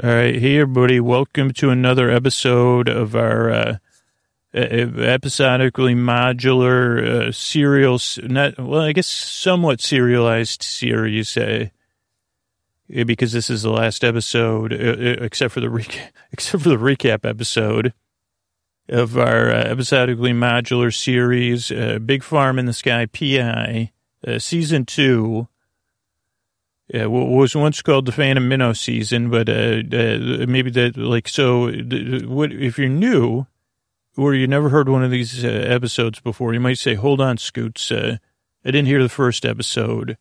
All right, hey everybody, welcome to another episode of our uh, episodically modular uh, serial, not well, I guess somewhat serialized series, uh, because this is the last episode, except for the except for the recap episode of our uh, episodically modular series, uh, Big Farm in the Sky PI, uh, season two. Yeah, what was once called the Phantom Minnow season, but uh, uh, maybe that like so. What if you're new, or you never heard one of these uh, episodes before? You might say, "Hold on, Scoots, uh, I didn't hear the first episode,"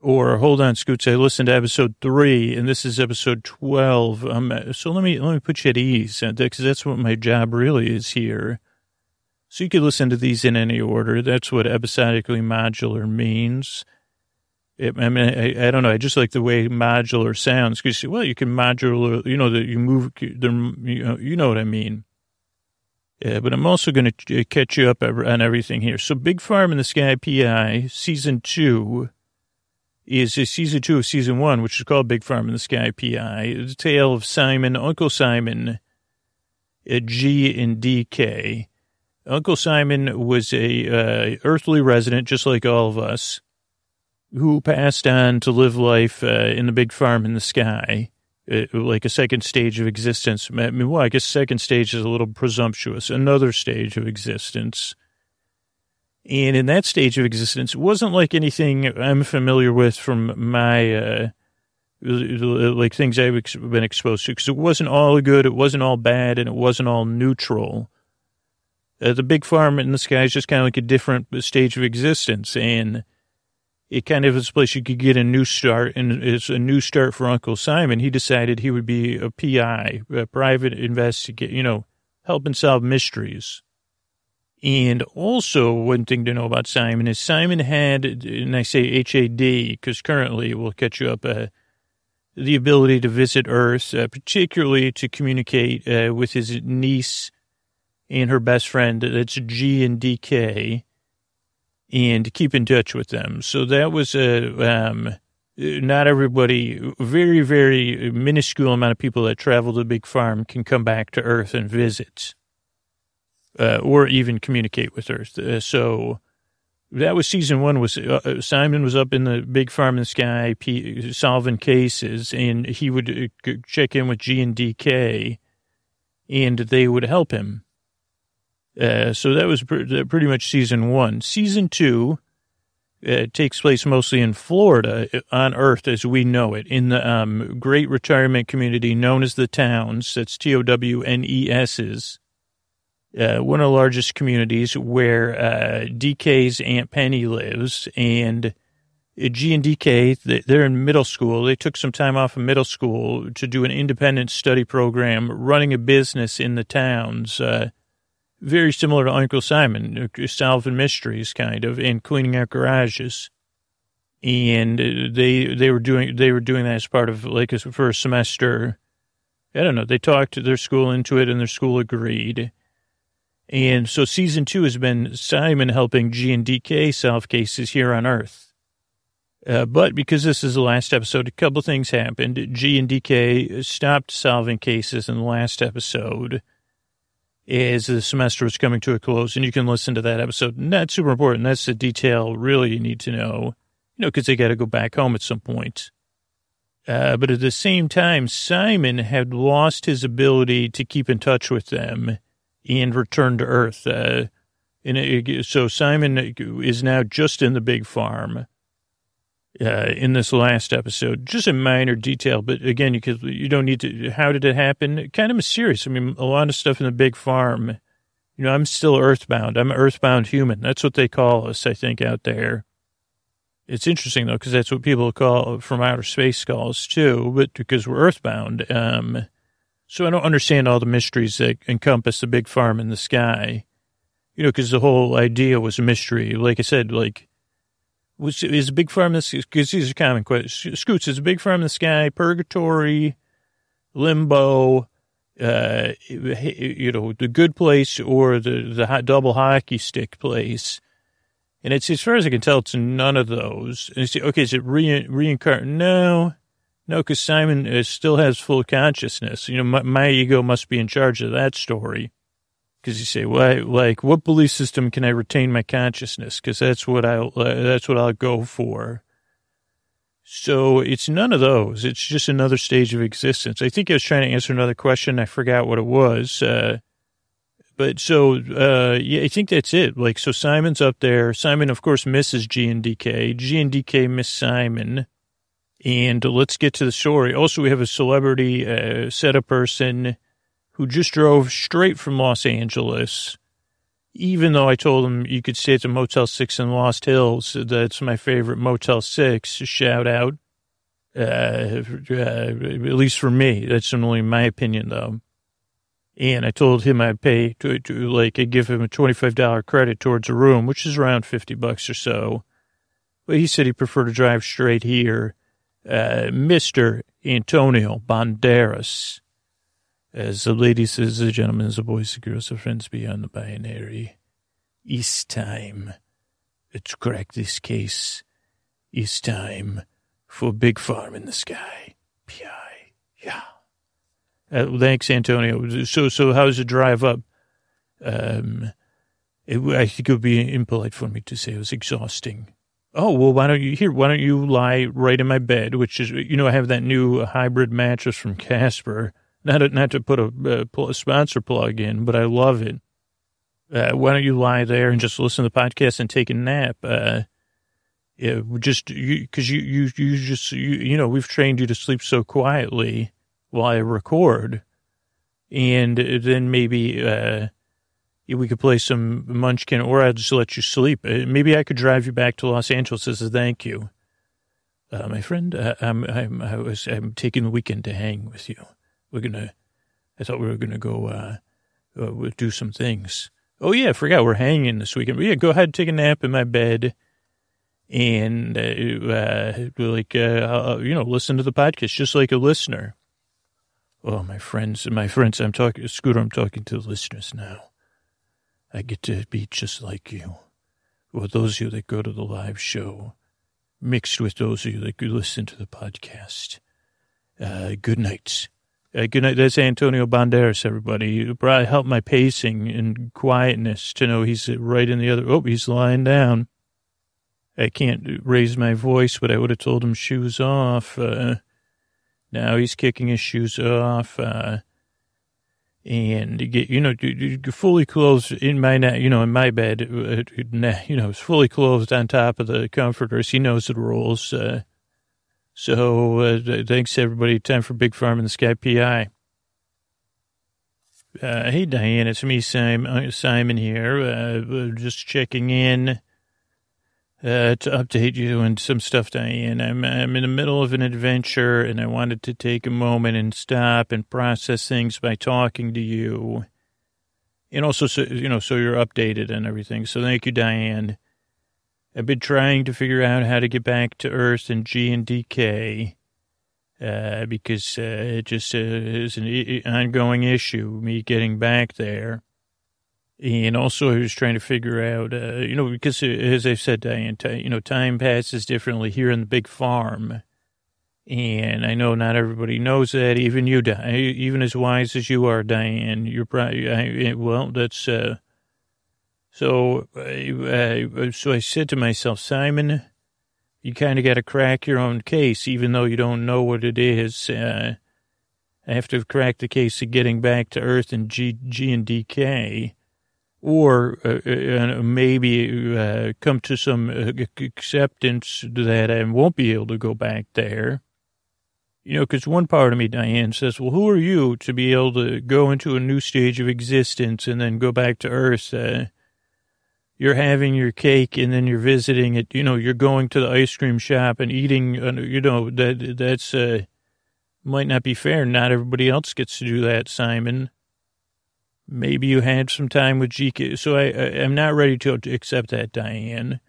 or "Hold on, Scoots, I listened to episode three, and this is episode twelve. Um, so let me let me put you at ease, because that's what my job really is here. So you could listen to these in any order. That's what episodically modular means. It, I mean, I, I don't know. I just like the way modular sounds because, well, you can modular, you know, that you move, the, you know, you know what I mean. Yeah, but I'm also going to catch you up on everything here. So, Big Farm in the Sky PI season two is season two of season one, which is called Big Farm in the Sky PI. The tale of Simon, Uncle Simon, uh, G and DK. Uncle Simon was a uh, earthly resident, just like all of us who passed on to live life uh, in the big farm in the sky, uh, like a second stage of existence. I mean, well, I guess second stage is a little presumptuous. Another stage of existence. And in that stage of existence, it wasn't like anything I'm familiar with from my, uh, like things I've ex- been exposed to, because it wasn't all good, it wasn't all bad, and it wasn't all neutral. Uh, the big farm in the sky is just kind of like a different stage of existence. And, it kind of is a place you could get a new start, and it's a new start for Uncle Simon. He decided he would be a PI, a private investigate, you know, helping solve mysteries. And also, one thing to know about Simon is Simon had, and I say HAD because currently we'll catch you up, uh, the ability to visit Earth, uh, particularly to communicate uh, with his niece and her best friend. That's G and DK and keep in touch with them. So that was a, um, not everybody, very, very minuscule amount of people that travel to big farm can come back to Earth and visit, uh, or even communicate with Earth. Uh, so that was season one was, uh, Simon was up in the big farm in the sky, P- solving cases and he would uh, check in with G and DK and they would help him. Uh, so that was pr- pretty much season one. Season two uh, takes place mostly in Florida, uh, on Earth as we know it, in the um, great retirement community known as the Townes. That's T O W N E S's. Uh, one of the largest communities where uh, DK's Aunt Penny lives, and G and DK, they're in middle school. They took some time off of middle school to do an independent study program, running a business in the towns. Uh, very similar to Uncle Simon, uh, solving mysteries, kind of, and cleaning out garages. And they they were doing they were doing that as part of like a, first semester. I don't know. They talked to their school into it, and their school agreed. And so season two has been Simon helping G and DK solve cases here on Earth. Uh, but because this is the last episode, a couple things happened. G and DK stopped solving cases in the last episode as the semester was coming to a close, and you can listen to that episode. And that's super important. That's the detail really you need to know, you know, because they got to go back home at some point. Uh, but at the same time, Simon had lost his ability to keep in touch with them and return to Earth. Uh, and it, so Simon is now just in the big farm. Uh, in this last episode, just a minor detail, but again, you you don't need to, how did it happen? Kind of mysterious. I mean, a lot of stuff in the big farm, you know, I'm still earthbound. I'm an earthbound human. That's what they call us, I think, out there. It's interesting though, because that's what people call from outer space calls too, but because we're earthbound. Um, so I don't understand all the mysteries that encompass the big farm in the sky, you know, because the whole idea was a mystery. Like I said, like, was is a big farm in the sky. because these are common questions. Scoots is a big farm in the sky, purgatory, limbo, uh, you know, the good place or the the double hockey stick place. And it's as far as I can tell, it's none of those. And say, okay, is it re reincarnate? No, No, because Simon uh, still has full consciousness. You know, my, my ego must be in charge of that story. Because you say, "Why? like, what belief system can I retain my consciousness? Because that's what I'll, uh, that's what I'll go for. So it's none of those. It's just another stage of existence. I think I was trying to answer another question. I forgot what it was. Uh, but so, uh, yeah, I think that's it. Like, so Simon's up there. Simon, of course, misses G and DK. G and DK miss Simon. And let's get to the story. Also, we have a celebrity uh, setup person who just drove straight from Los Angeles. Even though I told him you could stay at the Motel 6 in Lost Hills, that's my favorite Motel 6. Shout out. Uh, uh, at least for me. That's only my opinion, though. And I told him I'd pay to, to like, I'd give him a $25 credit towards a room, which is around 50 bucks or so. But he said he preferred to drive straight here uh, Mr. Antonio Banderas. As the lady says, the gentlemen, the boys, the girls, the friends beyond the binary. It's time to crack this case. It's time for Big Farm in the Sky. P.I. Yeah. Uh, thanks, Antonio. So, so how's the drive up? Um, it, I think it would be impolite for me to say it was exhausting. Oh, well, why don't you here? Why don't you lie right in my bed? Which is, you know, I have that new hybrid mattress from Casper. Not to, not to put a, a sponsor plug in, but I love it. Uh, why don't you lie there and just listen to the podcast and take a nap? Uh, yeah, just because you, you, you, you just, you, you know, we've trained you to sleep so quietly while I record. And then maybe, uh, we could play some Munchkin, or I'll just let you sleep. Uh, maybe I could drive you back to Los Angeles as a thank you. Uh, my friend, uh, I'm, I'm, I was, I'm taking the weekend to hang with you. We're gonna, I thought we were gonna go, uh, uh do some things. Oh yeah, I forgot we're hanging this weekend. But yeah, go ahead, take a nap in my bed and, uh, uh like, uh, you know, listen to the podcast just like a listener. Oh, my friends, my friends, I'm talking, Scooter, I'm talking to the listeners now. I get to be just like you. Or those of you that go to the live show, mixed with those of you that listen to the podcast. Uh, good night. Uh, good night. That's Antonio Banderas, everybody. It probably helped my pacing and quietness to know he's right in the other. Oh, he's lying down. I can't raise my voice, but I would have told him shoes off. Uh, now he's kicking his shoes off. Uh, and you get, you know, fully clothed in my, you know, in my bed, uh, you know, it's fully clothed on top of the comforters. He knows the rules. Uh, so uh, thanks everybody. Time for Big Farm in the Sky PI. Uh, hey Diane, it's me, Simon. Uh, Simon here. Uh, just checking in uh, to update you on some stuff, Diane. I'm, I'm in the middle of an adventure and I wanted to take a moment and stop and process things by talking to you. And also, so, you know, so you're updated and everything. So thank you, Diane. I've been trying to figure out how to get back to Earth and G and DK uh, because uh, it just uh, is an ongoing issue, me getting back there. And also, I was trying to figure out, uh, you know, because uh, as I said, Diane, you know, time passes differently here in the big farm. And I know not everybody knows that. Even you, Diane, even as wise as you are, Diane, you're probably, I, well, that's, uh, so, uh, so I said to myself, Simon, you kind of got to crack your own case, even though you don't know what it is. Uh, I have to crack the case of getting back to Earth and G, G and DK or uh, uh, maybe uh, come to some uh, acceptance that I won't be able to go back there. You know, because one part of me, Diane, says, well, who are you to be able to go into a new stage of existence and then go back to Earth? You're having your cake and then you're visiting it. You know, you're going to the ice cream shop and eating, uh, you know, that that's uh, might not be fair. Not everybody else gets to do that, Simon. Maybe you had some time with GK. So I, I, am not ready to accept that, Diane.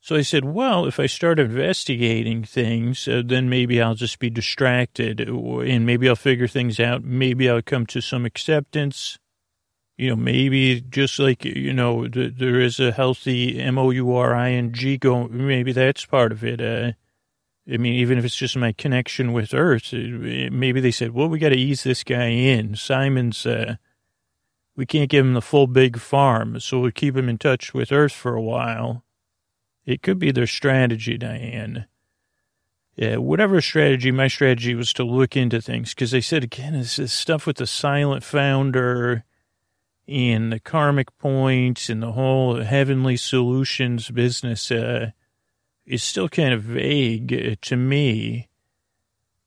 So I said, well, if I start investigating things, uh, then maybe I'll just be distracted and maybe I'll figure things out. Maybe I'll come to some acceptance. You know, maybe just like, you know, th- there is a healthy M-O-U-R-I-N-G going, maybe that's part of it. Uh, I mean, even if it's just my connection with Earth, maybe they said, well, we got to ease this guy in. Simon's, uh, we can't give him the full big farm, so we'll keep him in touch with Earth for a while. It could be their strategy, Diane. Yeah, whatever strategy, my strategy was to look into things because they said, again, this stuff with the silent founder and the karmic points and the whole heavenly solutions business. Uh, is still kind of vague uh, to me.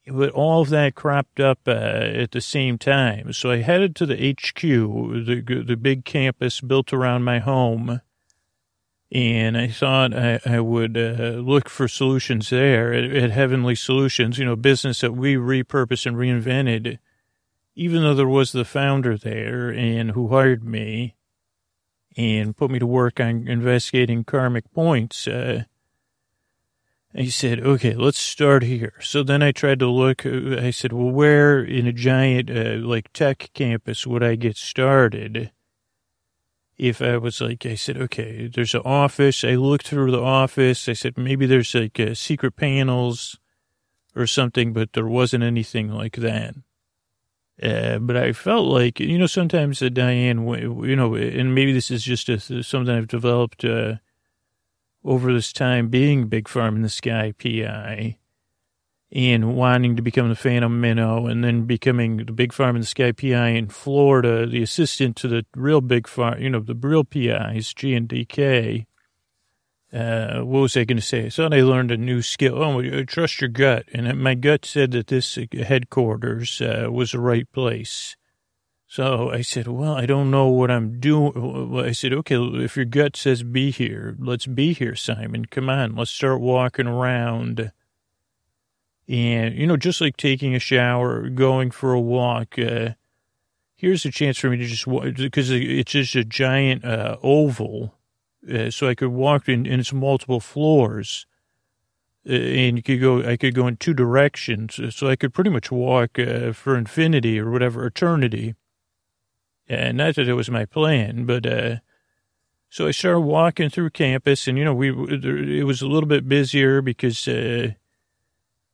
But all of that cropped up uh, at the same time. So I headed to the HQ, the, the big campus built around my home. And I thought I, I would uh, look for solutions there at, at Heavenly Solutions, you know, business that we repurposed and reinvented, even though there was the founder there and who hired me and put me to work on investigating karmic points. Uh, he said, okay, let's start here. So then I tried to look, uh, I said, well, where in a giant, uh, like tech campus would I get started? If I was like, I said, okay, there's an office. I looked through the office. I said, maybe there's like uh, secret panels or something, but there wasn't anything like that. Uh, but I felt like, you know, sometimes uh, Diane, you know, and maybe this is just a, something I've developed, uh, over this time being Big Farm in the Sky PI and wanting to become the Phantom Minnow and then becoming the Big Farm in the Sky PI in Florida, the assistant to the real Big Farm, you know, the real PIs, G and DK. Uh, what was I going to say? Thought I learned a new skill. Oh, trust your gut. And my gut said that this headquarters uh, was the right place. So I said, well, I don't know what I'm doing. I said, okay, if your gut says be here, let's be here, Simon. Come on, let's start walking around. And, you know, just like taking a shower, going for a walk, uh, here's a chance for me to just because it's just a giant uh, oval. Uh, so I could walk in, in its multiple floors. Uh, and you could go, I could go in two directions. So I could pretty much walk uh, for infinity or whatever, eternity and not that it was my plan, but, uh, so I started walking through campus and, you know, we, it was a little bit busier because, uh,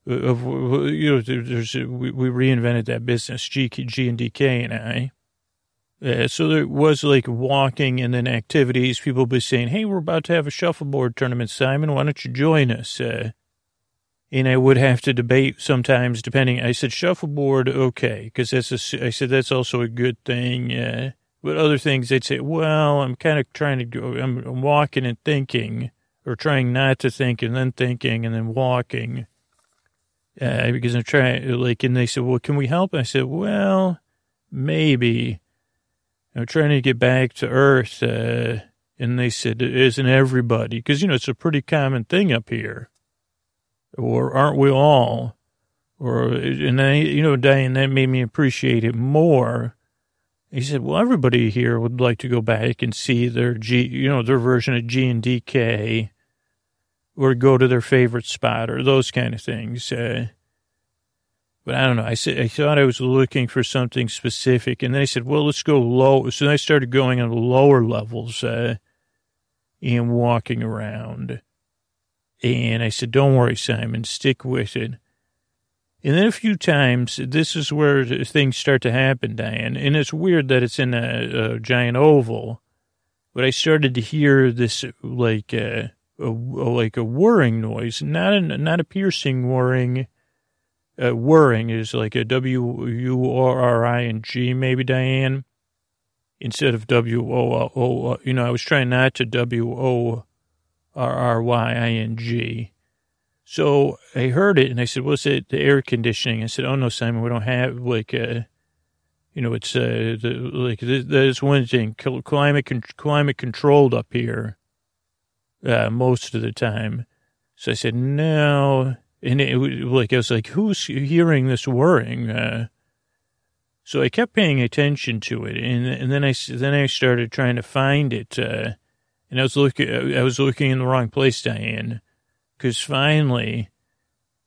of, you know, there's, we, we reinvented that business, G, G and DK and I. Uh, so there was like walking and then activities. People would be saying, Hey, we're about to have a shuffleboard tournament, Simon. Why don't you join us? Uh, and I would have to debate sometimes, depending. I said shuffleboard, okay, because that's a. I said that's also a good thing. Uh, but other things, they'd say, well, I'm kind of trying to go. I'm, I'm walking and thinking, or trying not to think and then thinking and then walking. Uh, because I'm trying, like, and they said, well, can we help? I said, well, maybe. I'm trying to get back to Earth. Uh, and they said, isn't everybody? Because, you know, it's a pretty common thing up here or aren't we all? Or, and then, you know, Diane, that made me appreciate it more. He said, well, everybody here would like to go back and see their G, you know, their version of G and DK or go to their favorite spot or those kind of things. Uh, but I don't know. I said, I thought I was looking for something specific. And then I said, well, let's go low. So I started going on lower levels, uh, and walking around. And I said, don't worry, Simon, stick with it. And then a few times, this is where things start to happen, Diane. And it's weird that it's in a, a giant oval, but I started to hear this like uh, a, like a whirring noise, not a not a piercing whirring. Uh, is like a W U R R I N G, maybe Diane, instead of W O O. You know, I was trying not to W O R R Y I N G. So I heard it and I said, "What's it? The air conditioning?" I said, "Oh no, Simon, we don't have like uh, you know, it's uh, the, like there's one thing climate climate controlled up here uh, most of the time." So I said, "No," and it like I was like, "Who's hearing this whirring?" Uh, so I kept paying attention to it, and and then I then I started trying to find it. Uh, and I was looking, I was looking in the wrong place, Diane, because finally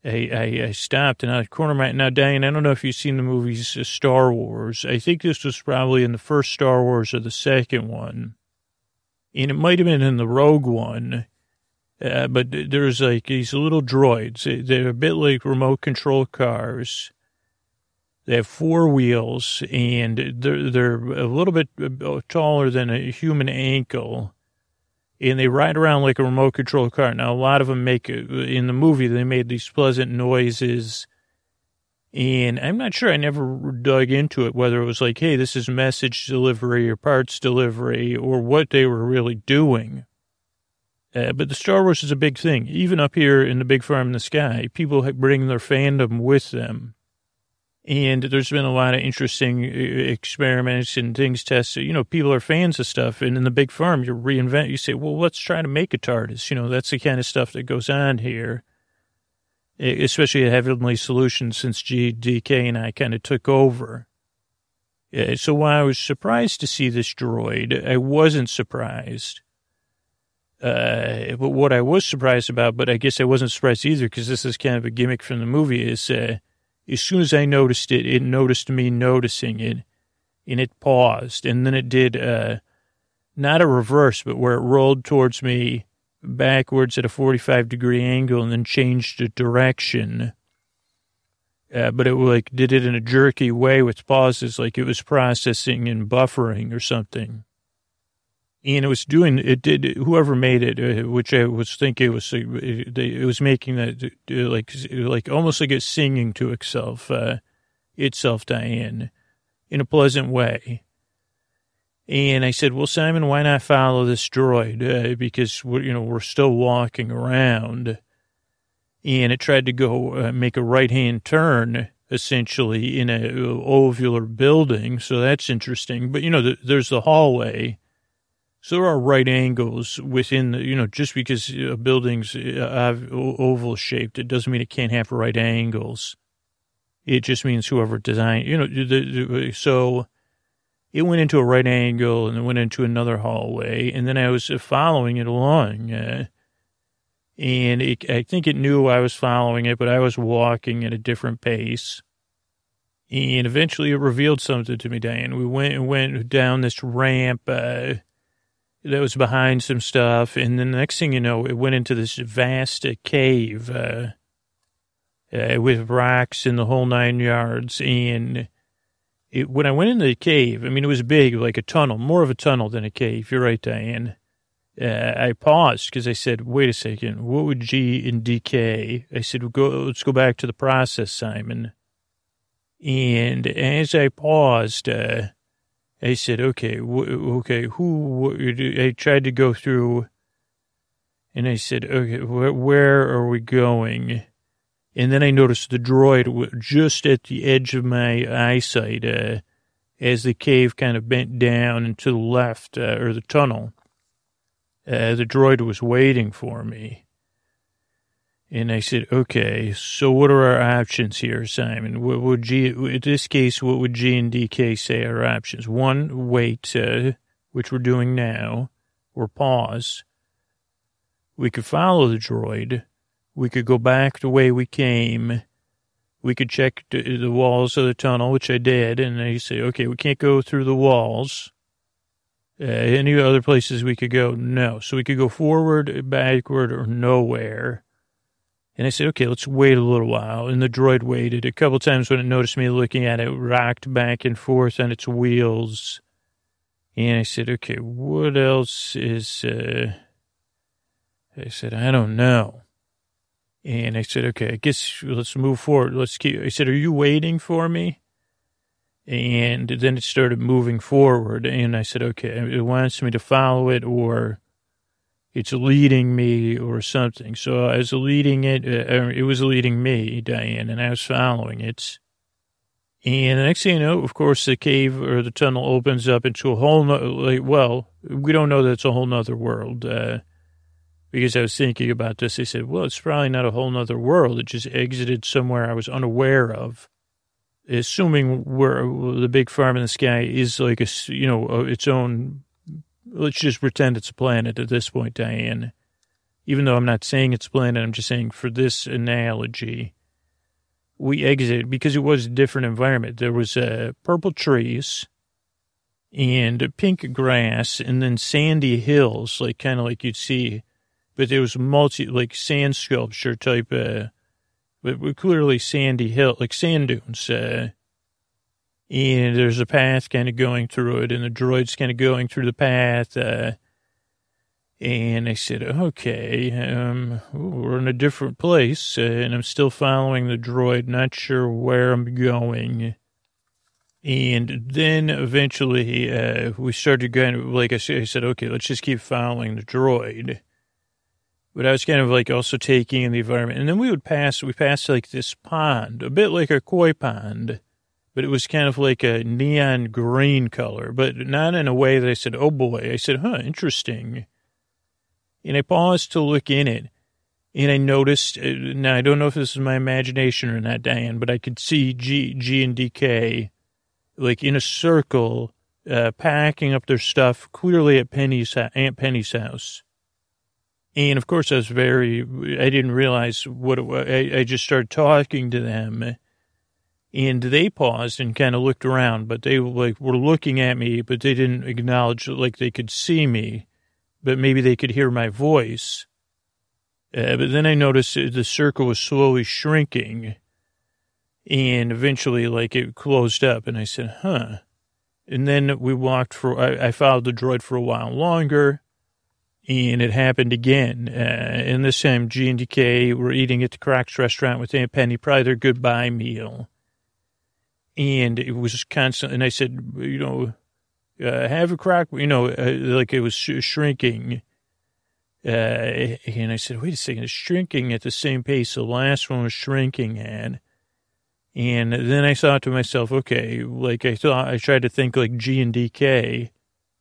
I, I, I, stopped and I corner my, now, Diane, I don't know if you've seen the movies uh, Star Wars. I think this was probably in the first Star Wars or the second one. And it might have been in the Rogue One. Uh, but there's like these little droids. They're a bit like remote control cars. They have four wheels and they're, they're a little bit uh, taller than a human ankle. And they ride around like a remote control car. Now, a lot of them make, uh, in the movie, they made these pleasant noises. And I'm not sure, I never dug into it, whether it was like, hey, this is message delivery or parts delivery or what they were really doing. Uh, but the Star Wars is a big thing. Even up here in the big farm in the sky, people bring their fandom with them. And there's been a lot of interesting uh, experiments and things tested. You know, people are fans of stuff. And in the big farm, you reinvent, you say, well, let's try to make a TARDIS. You know, that's the kind of stuff that goes on here, especially at Heavenly Solutions since GDK and I kind of took over. Uh, so while I was surprised to see this droid, I wasn't surprised uh, but what I was surprised about, but I guess I wasn't surprised either because this is kind of a gimmick from the movie, is uh, as soon as I noticed it, it noticed me noticing it and it paused. And then it did uh, not a reverse, but where it rolled towards me backwards at a 45 degree angle and then changed the direction. Uh, but it like did it in a jerky way with pauses, like it was processing and buffering or something and it was doing it did whoever made it uh, which i was thinking it was uh, it was making that uh, like like almost like it's singing to itself uh itself diane in a pleasant way. And i said well simon why not follow this droid uh, because we're you know we're still walking around. And it tried to go uh, make a right hand turn essentially in a ovular building so that's interesting. But you know the, there's the hallway so there are right angles within, the, you know, just because a building's uh, oval shaped, it doesn't mean it can't have right angles. It just means whoever designed, you know, the, so it went into a right angle and then went into another hallway. And then I was following it along. Uh, and it, I think it knew I was following it, but I was walking at a different pace. And eventually it revealed something to me, Diane. We went, and went down this ramp, uh, that was behind some stuff. And then the next thing you know, it went into this vast cave uh, uh, with rocks in the whole nine yards. And it, when I went into the cave, I mean, it was big, like a tunnel, more of a tunnel than a cave. You're right, Diane. Uh, I paused because I said, wait a second, what would G in DK? I said, go, let's go back to the process, Simon. And as I paused, uh, I said, okay, okay, who, I tried to go through and I said, okay, wh- where are we going? And then I noticed the droid just at the edge of my eyesight, uh, as the cave kind of bent down and to the left, uh, or the tunnel. Uh, the droid was waiting for me. And I said, okay, so what are our options here, Simon? What would G, in this case, what would G and DK say are options? One, wait, uh, which we're doing now, or pause. We could follow the droid. We could go back the way we came. We could check the walls of the tunnel, which I did, and they say, okay, we can't go through the walls. Uh, any other places we could go? No. So we could go forward, backward, or nowhere. And I said, okay, let's wait a little while. And the droid waited. A couple times when it noticed me looking at it, rocked back and forth on its wheels. And I said, okay, what else is, uh, I said, I don't know. And I said, okay, I guess let's move forward. Let's keep, I said, are you waiting for me? And then it started moving forward. And I said, okay, it wants me to follow it or it's leading me or something. So I was leading it. Uh, it was leading me, Diane, and I was following it. And the next thing you know, of course, the cave or the tunnel opens up into a whole, no, like, well, we don't know that it's a whole nother world. Uh, because I was thinking about this, I said, well, it's probably not a whole nother world. It just exited somewhere I was unaware of. Assuming where the big farm in the sky is like a, you know, its own let's just pretend it's a planet at this point, Diane. Even though I'm not saying it's a planet, I'm just saying for this analogy, we exited because it was a different environment. There was uh, purple trees and pink grass and then sandy hills, like kind of like you'd see but there was multi, like sand sculpture type, uh, but clearly sandy hill, like sand dunes, uh, and there's a path kind of going through it, and the droid's kind of going through the path, uh, and I said, okay, um, we're in a different place, and I'm still following the droid, not sure where I'm going. And then eventually, uh, we started going, like I said, I said, okay, let's just keep following the droid. But I was kind of like also taking in the environment. And then we would pass, we passed like this pond, a bit like a koi pond, but it was kind of like a neon green color, but not in a way that I said, oh boy. I said, huh, interesting. And I paused to look in it. And I noticed, uh, now I don't know if this is my imagination or not, Diane, but I could see G, G and DK like in a circle, uh, packing up their stuff, clearly at Penny's, Aunt Penny's house. And of course, I was very, I didn't realize what it was. I, I just started talking to them and they paused and kind of looked around, but they like were looking at me, but they didn't acknowledge like they could see me, but maybe they could hear my voice. Uh, but then I noticed the circle was slowly shrinking and eventually, like, it closed up, and I said, huh. And then we walked for, I, I followed the droid for a while longer, and it happened again. Uh, and this time, G and DK were eating at the Crocs restaurant with Aunt Penny, probably their goodbye meal. And it was constant, and I said, you know, uh, have a crock, you know, uh, like it was sh- shrinking. Uh, and I said, wait a second, it's shrinking at the same pace the last one was shrinking at. And then I thought to myself, okay, like I thought, I tried to think like G and DK.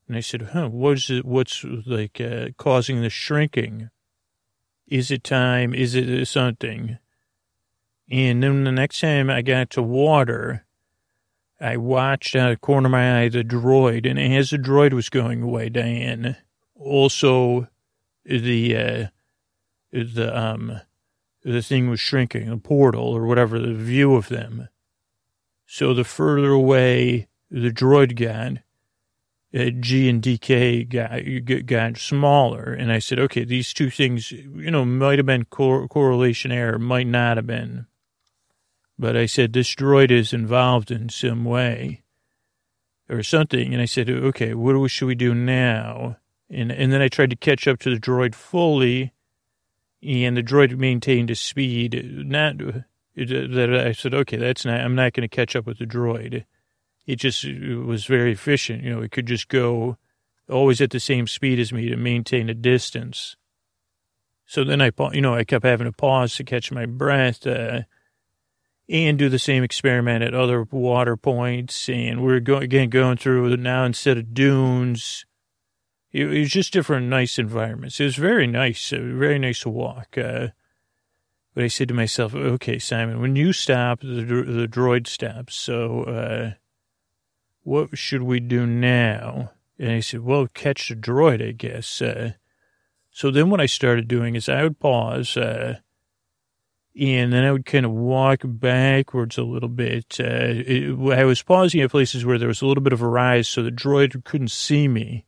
And I said, huh, what's it, what's like uh, causing the shrinking? Is it time? Is it something? And then the next time I got to water, I watched out of the corner of my eye the droid. And as the droid was going away, Diane, also the, uh, the, um, the thing was shrinking, the portal or whatever, the view of them. So the further away the droid got, uh, G and DK got, got smaller. And I said, okay, these two things, you know, might have been cor- correlation error, might not have been. But I said, droid is involved in some way or something. And I said, okay, what should we do now? And, and then I tried to catch up to the droid fully and the droid maintained a speed. Not that I said, okay, that's not. I'm not going to catch up with the droid. It just it was very efficient. You know, it could just go always at the same speed as me to maintain a distance. So then I, you know, I kept having to pause to catch my breath uh, and do the same experiment at other water points. And we're going again going through now instead of dunes it, was just different, nice environments. It was very nice, uh, very nice to walk. Uh, but I said to myself, okay, Simon, when you stop, the, the droid stops. So, uh, what should we do now? And I said, well, catch the droid, I guess. Uh, so then what I started doing is I would pause, uh, and then I would kind of walk backwards a little bit. Uh, it, I was pausing at places where there was a little bit of a rise so the droid couldn't see me.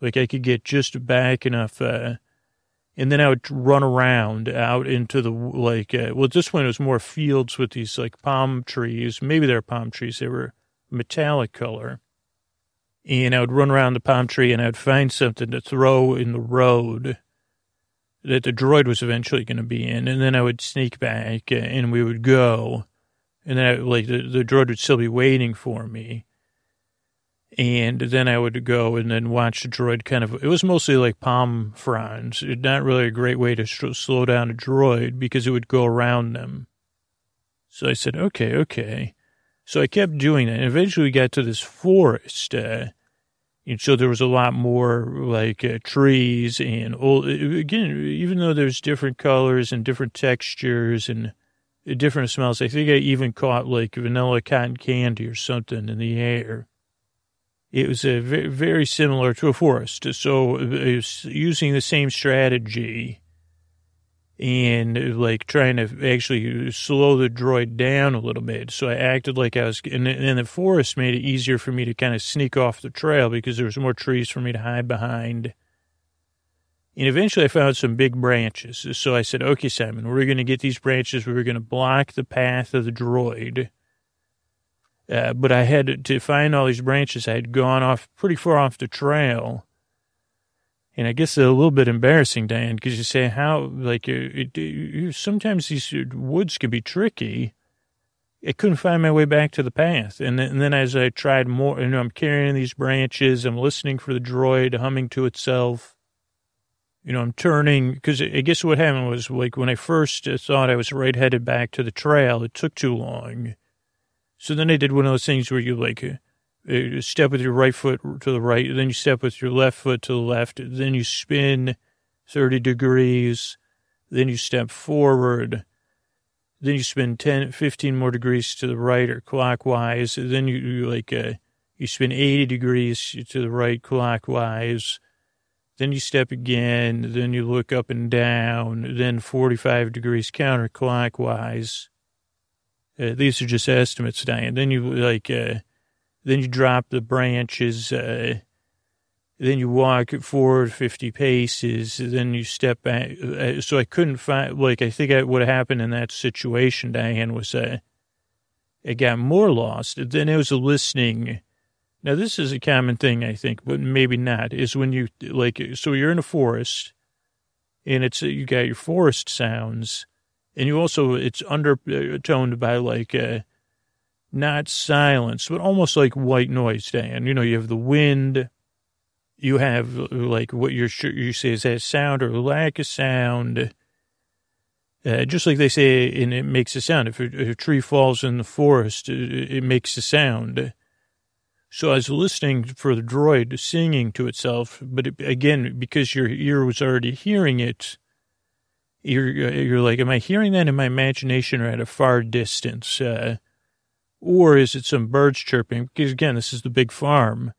Like I could get just back enough, uh, and then I would run around out into the like. Uh, well, this one was more fields with these like palm trees. Maybe they're palm trees. They were metallic color, and I would run around the palm tree and I'd find something to throw in the road that the droid was eventually going to be in, and then I would sneak back uh, and we would go, and then I, like the, the droid would still be waiting for me and then I would go and then watch the droid kind of, it was mostly like palm fronds. Not really a great way to slow down a droid because it would go around them. So I said, okay, okay. So I kept doing that. And eventually we got to this forest. Uh, and so there was a lot more like uh, trees and old, uh, again, even though there's different colors and different textures and uh, different smells, I think I even caught like vanilla cotton candy or something in the air. It was a very, very similar to a forest. So uh, it using the same strategy and like trying to actually slow the droid down a little bit. So I acted like I was, and, and the forest made it easier for me to kind of sneak off the trail because there was more trees for me to hide behind. And eventually I found some big branches. So I said, okay, Simon, we're going to get these branches. We were going to block the path of the droid. Uh, but I had to find all these branches. I had gone off pretty far off the trail. And I guess it's a little bit embarrassing, Dan, because you say how, like, it, it, sometimes these woods can be tricky. I couldn't find my way back to the path. And then, and then as I tried more, you know, I'm carrying these branches, I'm listening for the droid humming to itself. You know, I'm turning, because I guess what happened was, like, when I first uh, thought I was right headed back to the trail, it took too long. So then I did one of those things where you like uh, uh, step with your right foot to the right, then you step with your left foot to the left, then you spin 30 degrees, then you step forward, then you spin 10, 15 more degrees to the right or clockwise, then you, you like, uh, you spin 80 degrees to the right clockwise, then you step again, then you look up and down, then 45 degrees counterclockwise, uh, these are just estimates, Diane. Then you like, uh, then you drop the branches. Uh, then you walk forward 50 paces. Then you step back. Uh, so I couldn't find, like, I think what happened in that situation, Diane, was uh, it got more lost. Then it was a listening. Now, this is a common thing, I think, but maybe not, is when you, like, so you're in a forest and it's, you got your forest sounds and you also it's undertoned by like uh, not silence, but almost like white noise. Dan, you know, you have the wind, you have like what you're you say is that sound or lack of sound. Uh, just like they say, and it makes a sound. If a, if a tree falls in the forest, it, it makes a sound. So I was listening for the droid singing to itself, but it, again, because your ear was already hearing it, you're you're like, am I hearing that in my imagination or at a far distance, uh, or is it some birds chirping? Because again, this is the big farm.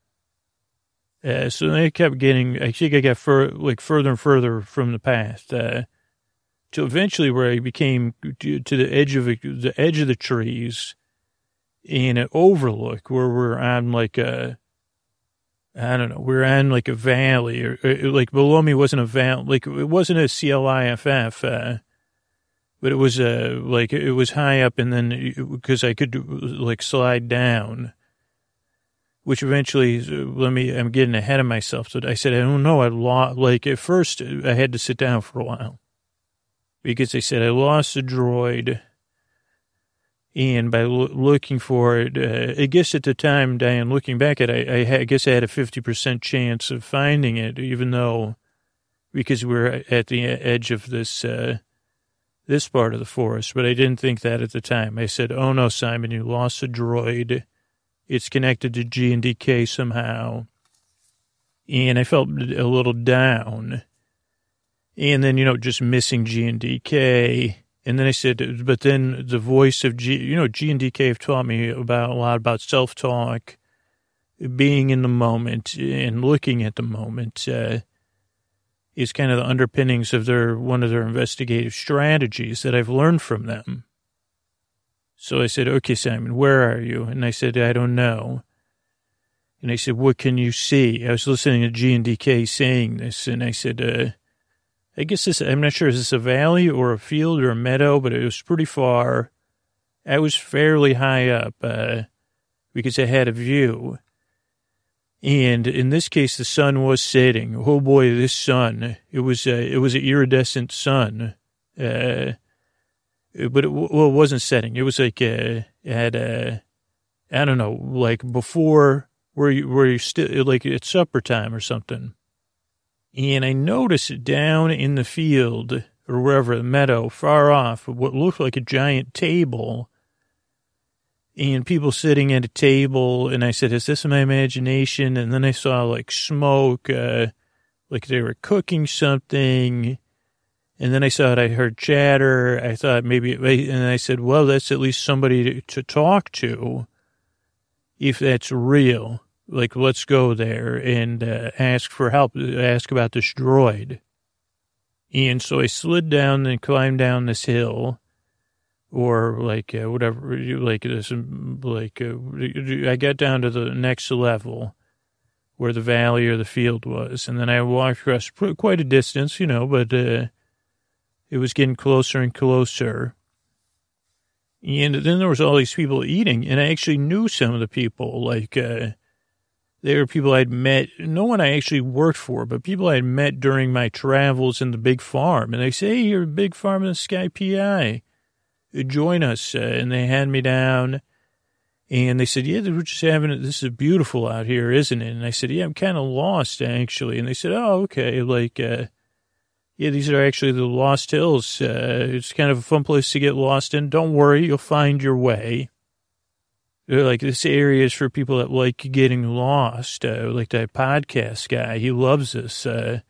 Uh, so I kept getting, I think I got fur, like further and further from the path, uh, to eventually where I became to, to the edge of the edge of the trees, in an overlook where we're on like a I don't know. We are on like a valley, or, or, like below me wasn't a valley, like it wasn't a CLIFF, uh, but it was uh, like it was high up, and then because I could like slide down, which eventually let me. I'm getting ahead of myself, so I said I don't know. I lost. Like at first, I had to sit down for a while because they said I lost the droid and by lo- looking for it, uh, I guess at the time, Diane, looking back at it, I, I, guess I had a 50% chance of finding it, even though, because we are at the edge of this, uh, this part of the forest, but I didn't think that at the time. I said, oh no, Simon, you lost a droid. It's connected to G and DK somehow. And I felt a little down. And then, you know, just missing G and then I said, but then the voice of G, you know, G and DK have taught me about a lot about self talk, being in the moment and looking at the moment, uh, is kind of the underpinnings of their, one of their investigative strategies that I've learned from them. So I said, okay, Simon, where are you? And I said, I don't know. And I said, what can you see? I was listening to G and DK saying this, and I said, uh, I guess this, I'm not sure, is this a valley or a field or a meadow, but it was pretty far. I was fairly high up uh, because I had a view. And in this case, the sun was setting. Oh boy, this sun! It was uh, it was an iridescent sun, uh, but it, well, it wasn't setting. It was like uh, it had a, I don't know, like before where you where you still like it's supper time or something and I noticed down in the field or wherever the meadow, far off, what looked like a giant table, and people sitting at a table. And I said, "Is this my imagination?" And then I saw like smoke, uh, like they were cooking something. And then I saw it. I heard chatter. I thought maybe, and I said, "Well, that's at least somebody to, to talk to, if that's real." like, let's go there and uh, ask for help, ask about this droid. And so I slid down and climbed down this hill, or like uh, whatever, you like this, like uh, I got down to the next level, where the valley or the field was. And then I walked across quite a distance, you know, but uh, it was getting closer and closer. And then there was all these people eating, and I actually knew some of the people. Like, uh, they were people I'd met, no one I actually worked for, but people I'd met during my travels in the big farm. And they say, hey, you're a big farm in the Sky PI. Join us. Uh, and they had me down and they said, yeah, we're just having it. This is beautiful out here, isn't it? And I said, yeah, I'm kind of lost actually. And they said, oh, okay. Like, uh, yeah, these are actually the Lost Hills. Uh, it's kind of a fun place to get lost in. Don't worry, you'll find your way. They're like this area is for people that like getting lost. Uh, like that podcast guy, he loves this. Uh,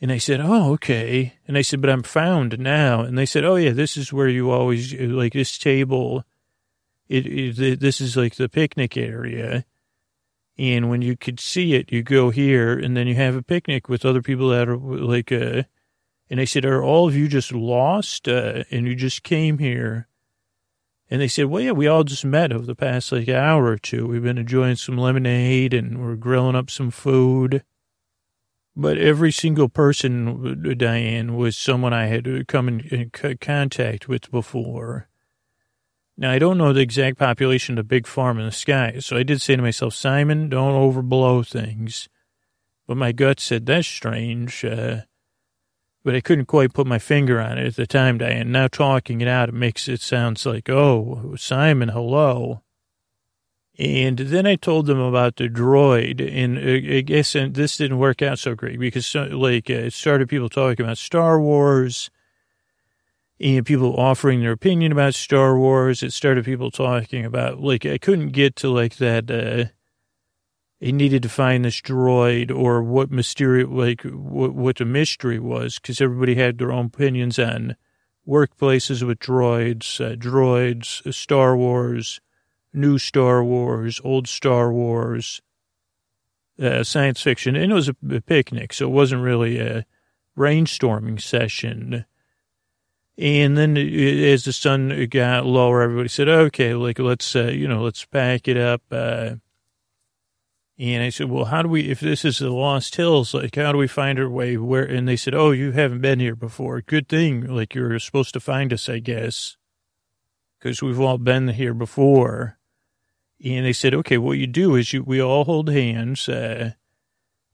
and I said, "Oh, okay." And I said, "But I'm found now." And they said, "Oh yeah, this is where you always like this table. It, it this is like the picnic area." And when you could see it, you go here and then you have a picnic with other people that are like, uh, and they said, are all of you just lost? Uh, and you just came here. And they said, well, yeah, we all just met over the past like hour or two. We've been enjoying some lemonade and we're grilling up some food. But every single person, Diane, was someone I had come in, in contact with before. Now, I don't know the exact population of big farm in the sky, so I did say to myself, Simon, don't overblow things. But my gut said, that's strange. Uh, but I couldn't quite put my finger on it at the time, Diane. Now talking it out, it makes it sounds like, oh, Simon, hello. And then I told them about the droid, and I guess this didn't work out so great because, like, uh, it started people talking about Star Wars, and people offering their opinion about Star Wars. It started people talking about like I couldn't get to like that. Uh, he needed to find this droid or what mysterious like what, what the mystery was because everybody had their own opinions on workplaces with droids, uh, droids, uh, Star Wars, new Star Wars, old Star Wars, uh, science fiction, and it was a, a picnic, so it wasn't really a brainstorming session and then as the sun got lower, everybody said, okay, like, let's, uh, you know, let's pack it up. Uh, and I said, well, how do we, if this is the Lost Hills, like, how do we find our way where? And they said, oh, you haven't been here before. Good thing. Like, you're supposed to find us, I guess, because we've all been here before. And they said, okay, what you do is you, we all hold hands, uh,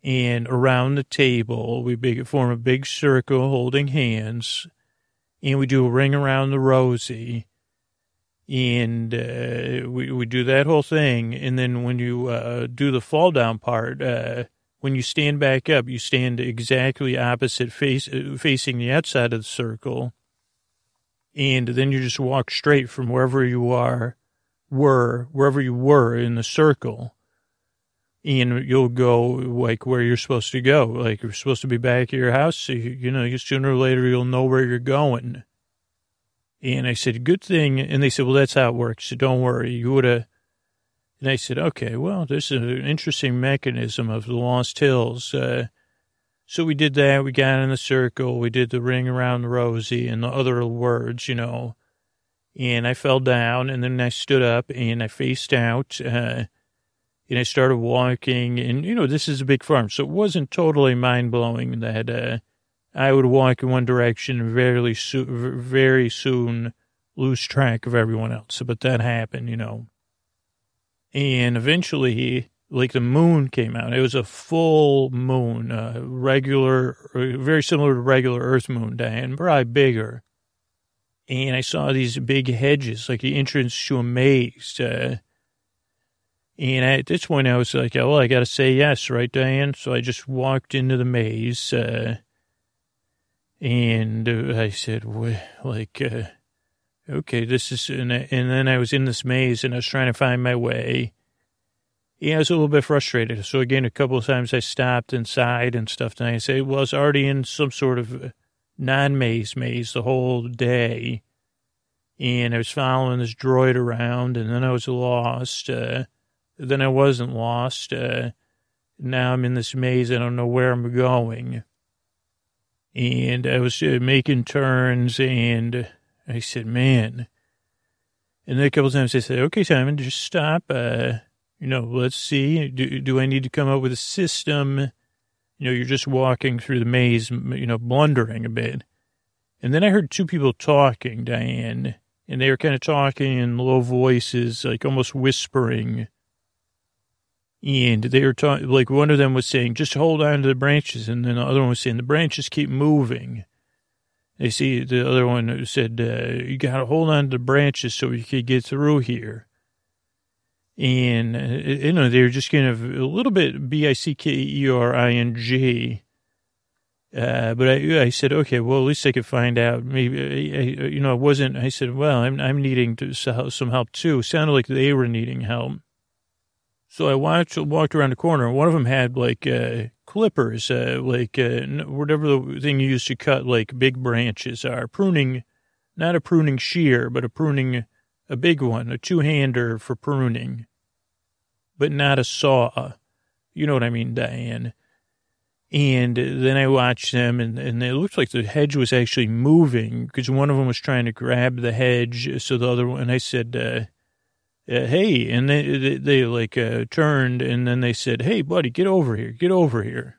and around the table, we big, form a big circle holding hands and we do a ring around the rosy and uh, we, we do that whole thing. And then when you uh, do the fall down part, uh, when you stand back up, you stand exactly opposite face, uh, facing the outside of the circle. And then you just walk straight from wherever you are, were, wherever you were in the circle and you'll go like where you're supposed to go. Like you're supposed to be back at your house. So you, you know, sooner or later you'll know where you're going. And I said, good thing. And they said, well, that's how it works. So don't worry. You would have. And I said, okay, well, this is an interesting mechanism of the Lost Hills. Uh, so we did that. We got in the circle. We did the ring around the rosy and the other words, you know. And I fell down and then I stood up and I faced out. Uh, and I started walking. And, you know, this is a big farm, so it wasn't totally mind blowing that uh, I would walk in one direction and very, so- very soon lose track of everyone else. But that happened, you know. And eventually, like the moon came out. It was a full moon, uh, regular, very similar to regular Earth moon, day and probably bigger. And I saw these big hedges, like the entrance to a maze. Uh, and at this point, I was like, oh, well, I got to say yes, right, Diane? So I just walked into the maze. Uh, and uh, I said, like, uh, okay, this is, and, and then I was in this maze and I was trying to find my way. Yeah, I was a little bit frustrated. So again, a couple of times I stopped inside and stuff. And I say, well, I was already in some sort of non-maze maze the whole day. And I was following this droid around and then I was lost. Uh, then I wasn't lost. Uh, now I'm in this maze. I don't know where I'm going. And I was uh, making turns, and I said, man. And then a couple times I said, okay, Simon, just stop. Uh, You know, let's see. Do, do I need to come up with a system? You know, you're just walking through the maze, you know, blundering a bit. And then I heard two people talking, Diane, and they were kind of talking in low voices, like almost whispering. And they were talking, like one of them was saying, just hold on to the branches. And then the other one was saying, the branches keep moving. They see the other one said, uh, you got to hold on to the branches so you can get through here. And, you know, they were just kind of a little bit B I C K E R I N G. Uh, but I, I said, okay, well, at least I could find out. Maybe, I, you know, I wasn't, I said, well, I'm, I'm needing to, some help too. It sounded like they were needing help. So I watched, walked around the corner. One of them had like uh, clippers, uh, like uh, whatever the thing you use to cut like big branches are. Pruning, not a pruning shear, but a pruning, a big one, a two hander for pruning, but not a saw. You know what I mean, Diane? And then I watched them, and, and it looked like the hedge was actually moving because one of them was trying to grab the hedge. So the other one, and I said, uh, uh, hey, and they, they, they like uh, turned and then they said, hey, buddy, get over here, get over here.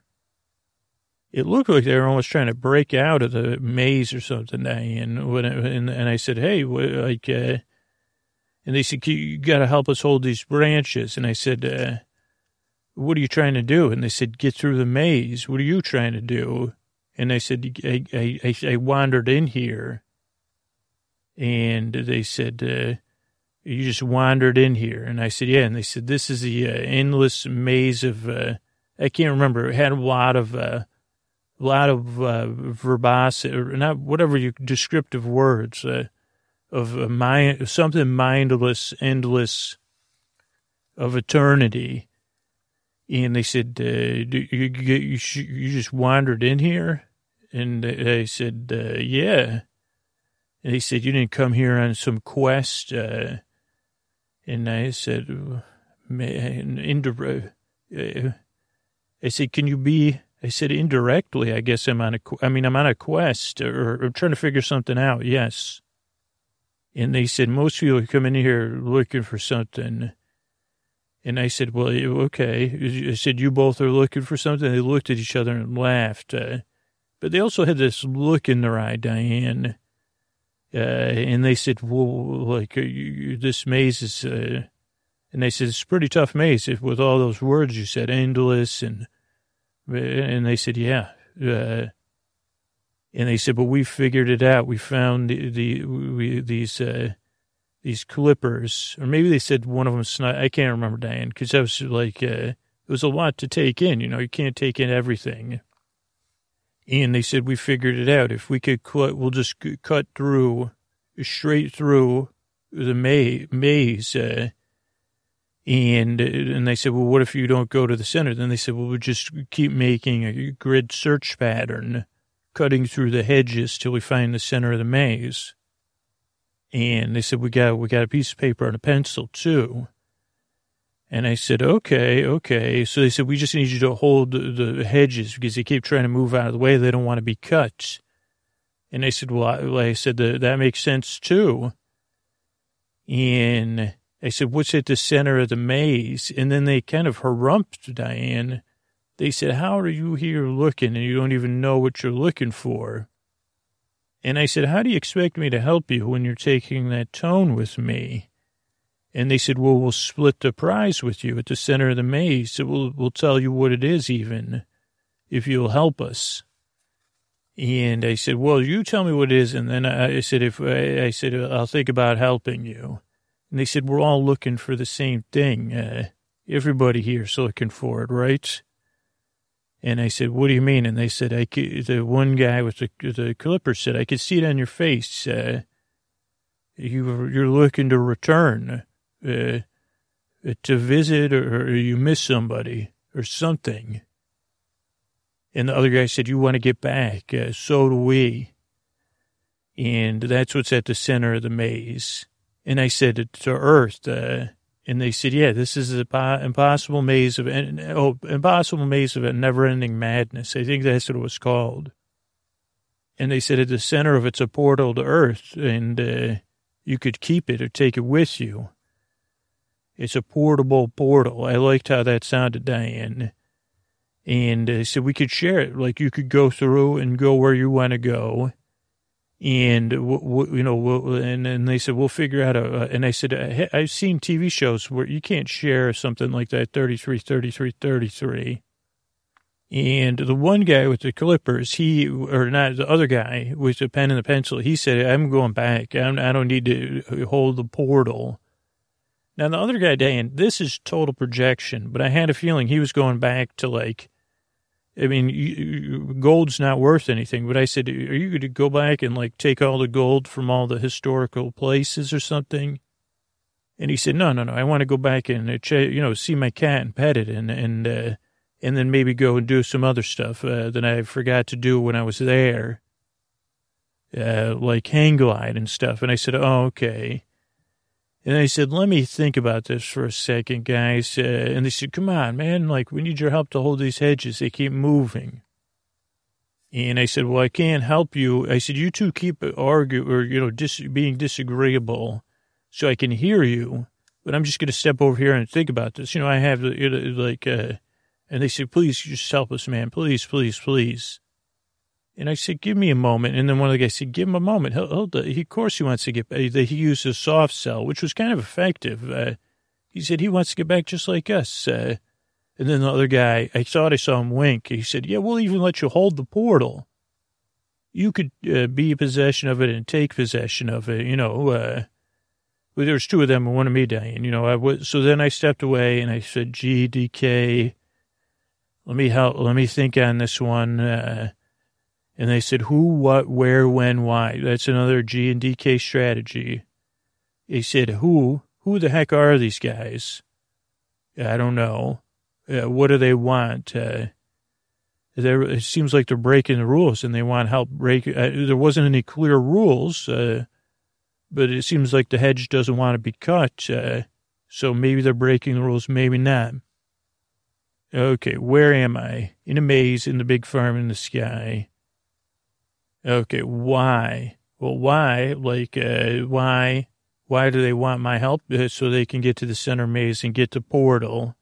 It looked like they were almost trying to break out of the maze or something. And when and, and I said, hey, like, uh, and they said, you got to help us hold these branches. And I said, uh, what are you trying to do? And they said, get through the maze. What are you trying to do? And I said, I, I, I wandered in here. And they said, uh, you just wandered in here. And I said, yeah. And they said, this is the uh, endless maze of, uh, I can't remember. It had a lot of, uh, a lot of uh, verbosity, or not whatever you descriptive words uh, of a mind, something mindless, endless of eternity. And they said, uh, you, you, you, just wandered in here? And I said, uh, yeah. And he said, you didn't come here on some quest, uh, and I said, indirect. Uh, I said, can you be, I said, indirectly, I guess I'm on a, I mean, I'm on a quest or, or trying to figure something out. Yes. And they said, most people come in here looking for something. And I said, well, okay. I said, you both are looking for something. They looked at each other and laughed. Uh, but they also had this look in their eye, Diane uh, and they said, well, like, uh, you, this maze is, uh, and they said, it's a pretty tough maze with all those words you said, endless, and, and they said, yeah. Uh, and they said, but we figured it out. We found the, the we, these, uh, these clippers, or maybe they said one of them, snot, I can't remember, Diane, because that was like, uh, it was a lot to take in. You know, you can't take in everything. And they said, we figured it out. If we could cut, we'll just cut through, straight through the maze. Uh, and, and they said, well, what if you don't go to the center? Then they said, well, we'll just keep making a grid search pattern, cutting through the hedges till we find the center of the maze. And they said, we got, we got a piece of paper and a pencil too. And I said, okay, okay. So they said, we just need you to hold the, hedges because they keep trying to move out of the way. They don't want to be cut. And I said, well, I, I said, that, that makes sense too. And I said, what's at the center of the maze? And then they kind of harumphed Diane. They said, how are you here looking and you don't even know what you're looking for? And I said, how do you expect me to help you when you're taking that tone with me? And they said, well, we'll split the prize with you at the center of the maze. We'll, we'll tell you what it is even if you'll help us. And I said, well, you tell me what it is. And then I, said, if I, I, said, I'll think about helping you. And they said, we're all looking for the same thing. Uh, everybody here's looking for it, right? And I said, what do you mean? And they said, I could, the one guy with the, the clipper said, I could see it on your face. Uh, you, you're looking to return uh, to visit or, or you miss somebody or something. And the other guy said, you want to get back. Uh, so do we. And that's what's at the center of the maze. And I said, to Earth. And they said, yeah, this is an impossible maze of, oh, impossible maze of a never ending madness. I think that's what it was called. And they said at the center of it's a portal to Earth and, uh, you could keep it or take it with you. It's a portable portal. I liked how that sounded, Diane. And I said, we could share it. Like you could go through and go where you want to go. And, you know, and, and they said, we'll figure out a, and I said, uh, I've seen TV shows where you can't share something like that, 33, 33, 33. And the one guy with the clippers, he, or not the other guy with the pen and the pencil, he said, I'm going back. I'm, I don't need to hold the portal. Now, the other guy, Diane, this is total projection, but I had a feeling he was going back to like, I mean, you, gold's not worth anything, but I said, are you going to go back and like take all the gold from all the historical places or something? And he said, no, no, no, I want to go back and, uh, you know, see my cat and pet it and, and, uh, and then maybe go and do some other stuff uh, that I forgot to do when I was there, uh, like hang glide and stuff. And I said, oh, okay. And I said, let me think about this for a second, guys. Uh, and they said, come on, man, like, we need your help to hold these hedges. They keep moving. And I said, well, I can't help you. I said, you two keep arguing or, you know, dis- being disagreeable so I can hear you. But I'm just going to step over here and think about this. You know, I have, like, uh, and they said, please just help us, man. Please, please, please. And I said, give me a moment. And then one of the guys said, give him a moment. He'll, he'll, he, of course he wants to get back. He used a soft sell, which was kind of effective. Uh, he said he wants to get back just like us. Uh, and then the other guy, I thought I saw him wink. He said, yeah, we'll even let you hold the portal. You could uh, be in possession of it and take possession of it, you know. Uh, well, there was two of them and one of me Diane, you know. I was, so then I stepped away and I said, G, DK, let me help, let me think on this one. And they said, who, what, where, when, why. That's another G and DK strategy. They said, who, who the heck are these guys? I don't know. Uh, what do they want? Uh, it seems like they're breaking the rules and they want help break. Uh, there wasn't any clear rules, uh, but it seems like the hedge doesn't want to be cut. Uh, so maybe they're breaking the rules, maybe not. Okay, where am I? In a maze in the big farm in the sky. Okay, why? Well, why? Like, uh, why? Why do they want my help? Uh, so they can get to the center maze and get to portal.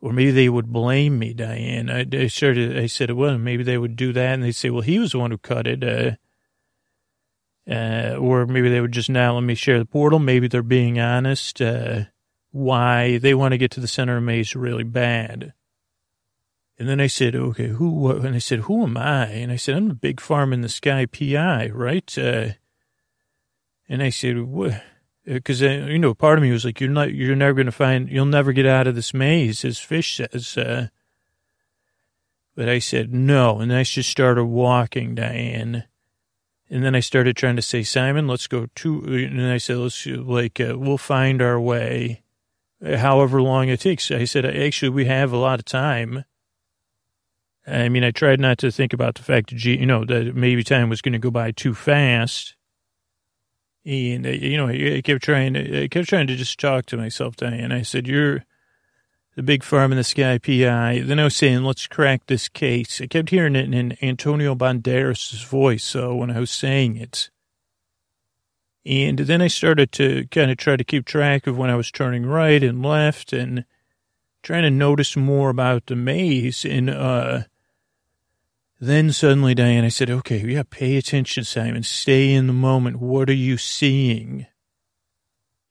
Or maybe they would blame me, Diane. I, I started, I said, well, maybe they would do that. And they'd say, well, he was the one who cut it. Uh, uh, or maybe they would just now let me share the portal. Maybe they're being honest. Uh, why they want to get to the center of maze really bad. And then I said, okay, who? And I said, who am I? And I said, I'm a big farm in the sky PI, right? Uh, and I said, what? Because, uh, you know, part of me was like, you're not, you're never going to find, you'll never get out of this maze, as Fish says. Uh, but I said, no. And I just started walking, Diane. And then I started trying to say, Simon, let's go to, and I said, let's, like, uh, we'll find our way, however long it takes. I said, actually, we have a lot of time. I mean, I tried not to think about the fact that, you know, that maybe time was going to go by too fast. And, uh, you know, I kept trying to, I kept trying to just talk to myself, Diane. I said, you're the big farm in the sky PI. Then I was saying, let's crack this case. I kept hearing it in Antonio Banderas' voice so when I was saying it. And then I started to kind of try to keep track of when I was turning right and left and trying to notice more about the maze. And, uh, then suddenly, Diane, I said, okay, yeah, pay attention, Simon. Stay in the moment. What are you seeing?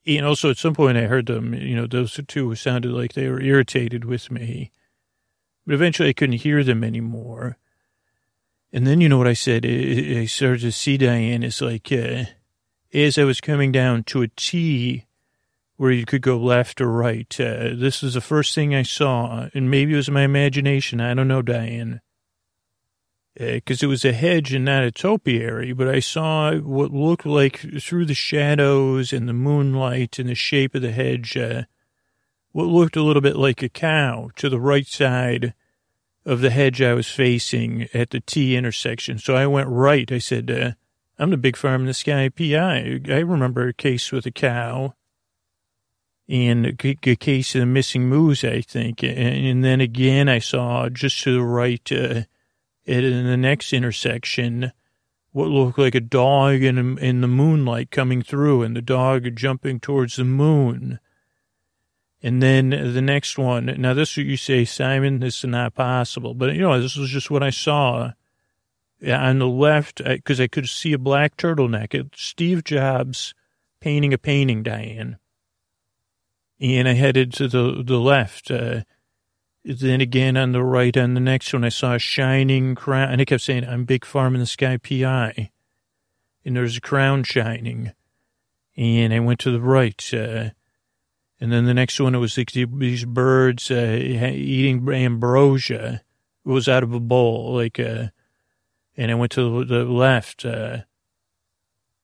And also at some point I heard them, you know, those two sounded like they were irritated with me. But eventually I couldn't hear them anymore. And then you know what I said? I started to see Diane as like, uh, as I was coming down to a T where you could go left or right. Uh, this is the first thing I saw, and maybe it was my imagination. I don't know, Diane because uh, it was a hedge and not a topiary, but I saw what looked like through the shadows and the moonlight and the shape of the hedge, uh, what looked a little bit like a cow to the right side of the hedge I was facing at the T intersection. So I went right. I said, uh, I'm the big farm in the sky PI. I remember a case with a cow and a case of the missing moose, I think. And then again, I saw just to the right, uh, in the next intersection, what looked like a dog in, in the moonlight coming through and the dog jumping towards the moon. And then the next one, now this you say, Simon, this is not possible. But, you know, this was just what I saw. On the left, because I, I, could see a black turtleneck, it's Steve Jobs painting a painting, Diane. And I headed to the, the left. Uh, then again on the right on the next one, I saw a shining crown. And I kept saying, I'm Big Farm in the Sky PI. And there's a crown shining. And I went to the right. Uh, and then the next one, it was these birds uh, eating ambrosia. It was out of a bowl, like, uh, and I went to the left, uh,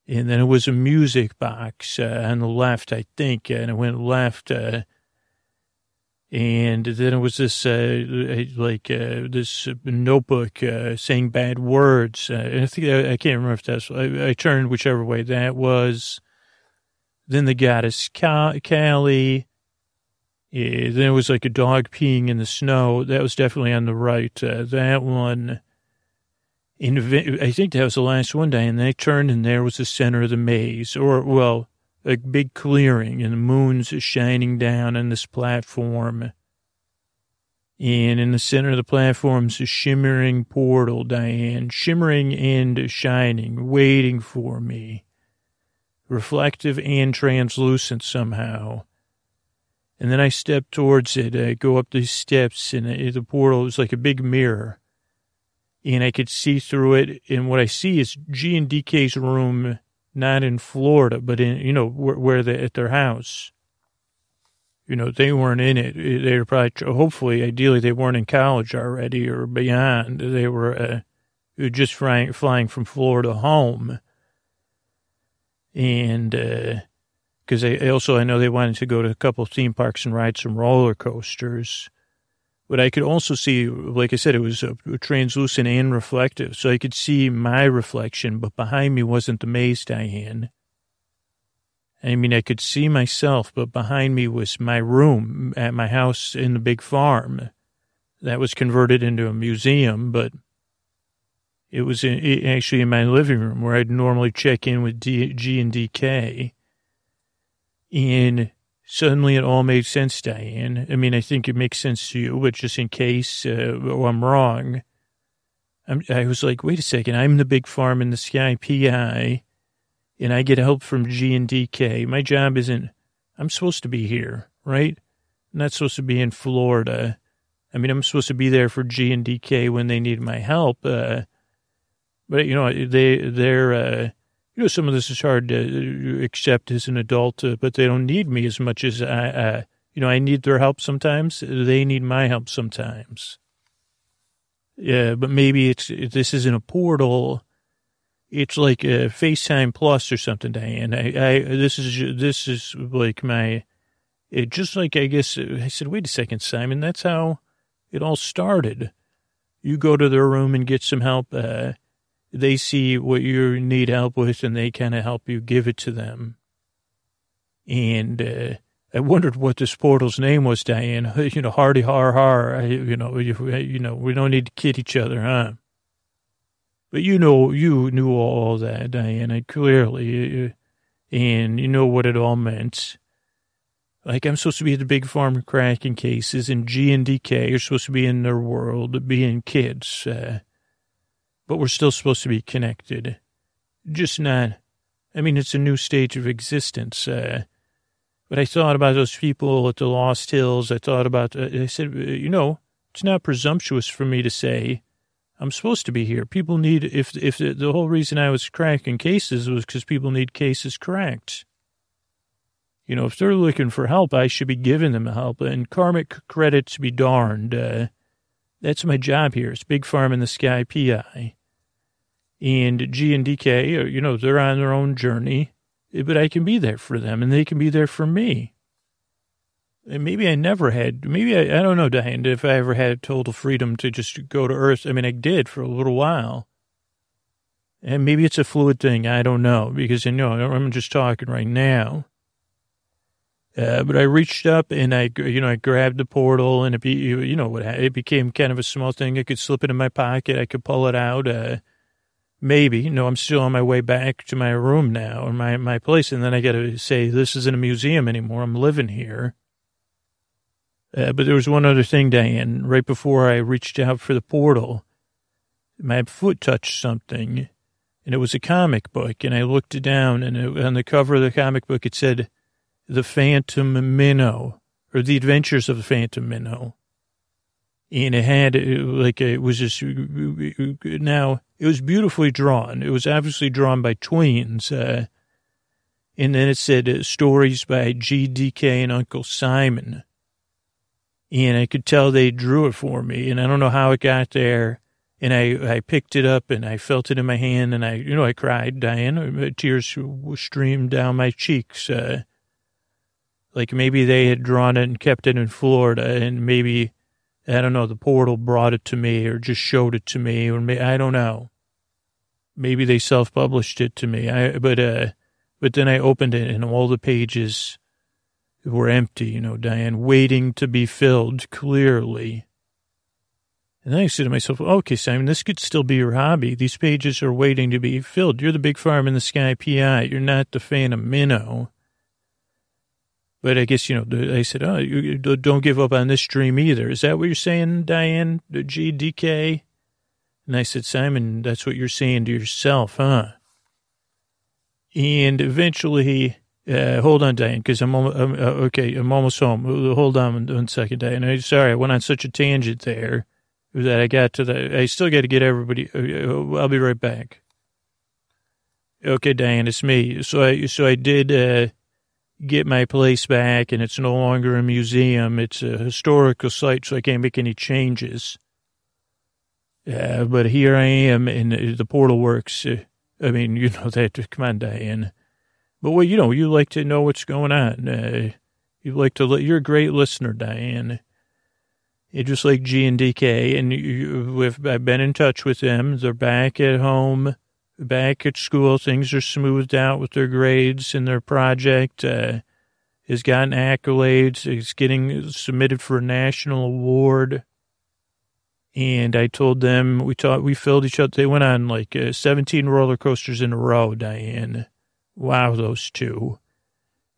and then it was a music box uh, on the left, I think, and I went left, uh, and then it was this uh, like uh, this notebook uh, saying bad words. Uh, I think I, I, can't remember if that's. I, I, turned whichever way that was. Then the goddess Kali. Yeah, then it was like a dog peeing in the snow. That was definitely on the right. Uh, that one, in, I think that was the last one day. And they turned, and there was the center of the maze, or well, a big clearing, and the moon's shining down on this platform. And in the center of the platform's a shimmering portal, Diane, shimmering and shining, waiting for me reflective and translucent somehow. And then I step towards it. I go up these steps, and the portal is like a big mirror. And I could see through it. And what I see is G and DK's room, not in Florida, but in, you know, where, where they at their house. You know, they weren't in it. They were probably, hopefully, ideally, they weren't in college already or beyond. They were uh, just flying, flying from Florida home and because uh, I also I know they wanted to go to a couple theme parks and ride some roller coasters. But I could also see, like I said, it was a translucent and reflective, so I could see my reflection, but behind me wasn't the maze, Diane. I mean, I could see myself, but behind me was my room at my house in the big farm. That was converted into a museum, but it was uh, in, actually in my living room where I'd normally check in with D, G and DK. And suddenly it all made sense, Diane. I mean, I think it makes sense to you, but just in case uh, I'm wrong, I'm, I was like, wait a second, I'm the big farm in the sky PI, and I get help from G and DK. My job isn't, I'm supposed to be here, right? I'm not supposed to be in Florida. I mean, I'm supposed to be there for G and DK when they need my help. Uh, but you know they they're uh, you know some of this is hard to accept as an adult, uh, but they don't need me as much as I uh, you know I need their help sometimes. They need my help sometimes. Yeah, but maybe it's this isn't a portal. It's like a FaceTime Plus or something, Diane. I, I this is this is like my it just like I guess I said. Wait a second, Simon. That's how it all started. You go to their room and get some help. Uh, they see what you need help with and they kind of help you give it to them. And uh, I wondered what this portal's name was, Diane. You know, Hardy Har Har. You know, you, you know, we don't need to kid each other, huh? But you know, you knew all that, Diane, I clearly, and you know what it all meant. Like I'm supposed to be at the big farm cracking cases, and G and DK are supposed to be in their world, being kids. Uh, but we're still supposed to be connected. Just not, I mean, it's a new stage of existence. Uh, but I thought about those people at the Lost Hills. I thought about, uh, I said, uh, you know, it's not presumptuous for me to say I'm supposed to be here. People need, if, if the, the whole reason I was cracking cases was because people need cases cracked. You know, if they're looking for help, I should be giving them help. And karmic credits be darned. Uh, that's my job here. It's Big Farm in the Sky PI and G and DK, uh, you know, they're on their own journey, but I can be there for them and they can be there for me. And maybe I never had, maybe I, I don't know, Diane, if I ever had total freedom to just go to Earth. I mean, I did for a little while. And maybe it's a fluid thing. I don't know because you know, I'm just talking right now. Uh, but I reached up and I, you know, I grabbed the portal and it be, you know, it became kind of a small thing. I could slip it in my pocket. I could pull it out. Uh, maybe, no, I'm still on my way back to my room now or my, my place. And then I got to say, this isn't a museum anymore. I'm living here. Uh, but there was one other thing, Diane. Right before I reached out for the portal, my foot touched something, and it was a comic book. And I looked down, and it, on the cover of the comic book, it said, "The Phantom Minnow," or "The Adventures of the Phantom Minnow." And it had like it was just now it was beautifully drawn. It was obviously drawn by twins. Uh, and then it said uh, stories by GDK and Uncle Simon. And I could tell they drew it for me. And I don't know how it got there. And I, I picked it up and I felt it in my hand and I, you know, I cried, Diane. Tears streamed down my cheeks. Uh, like maybe they had drawn it and kept it in Florida and maybe, I don't know, the portal brought it to me or just showed it to me or may, I don't know. Maybe they self-published it to me. I, but, uh, but then I opened it and all the pages were empty, you know, Diane, waiting to be filled clearly. And then I said to myself, okay, Simon, this could still be your hobby. These pages are waiting to be filled. You're the big farm in the sky PI. You're not the Phantom Minnow. But I guess, you know, I said, oh, you don't give up on this dream either. Is that what you're saying, Diane, GDK? And I said, Simon, that's what you're saying to yourself, huh? And eventually, uh, hold on, Diane, because I'm, I'm uh, okay. I'm almost home. Hold on one second, Diane. I'm sorry, I went on such a tangent there that I got to the. I still got to get everybody. Uh, I'll be right back. Okay, Diane, it's me. So I so I did uh, get my place back, and it's no longer a museum. It's a historical site, so I can't make any changes. Uh, but here I am, and the portal works. Uh, I mean, you know that. Come on, Diane. But well, you know, you like to know what's going on. Uh, you like to. You're a great listener, Diane. Just like G and DK, and you, I've been in touch with them. They're back at home, back at school. Things are smoothed out with their grades, and their project uh, has gotten accolades. It's getting submitted for a national award. And I told them we taught we filled each other. They went on like uh, 17 roller coasters in a row, Diane. Wow, those two.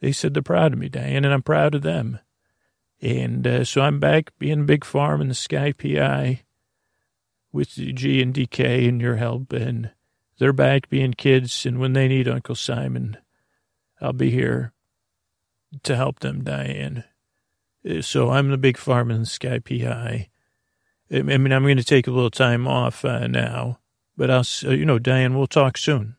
They said they're proud of me, Diane, and I'm proud of them. And uh, so I'm back being big farm in the Sky PI with G and DK and your help, and they're back being kids. And when they need Uncle Simon, I'll be here to help them, Diane. Uh, so I'm the big farm in the Sky PI. I mean, I'm going to take a little time off uh, now, but I'll, uh, you know, Diane, we'll talk soon.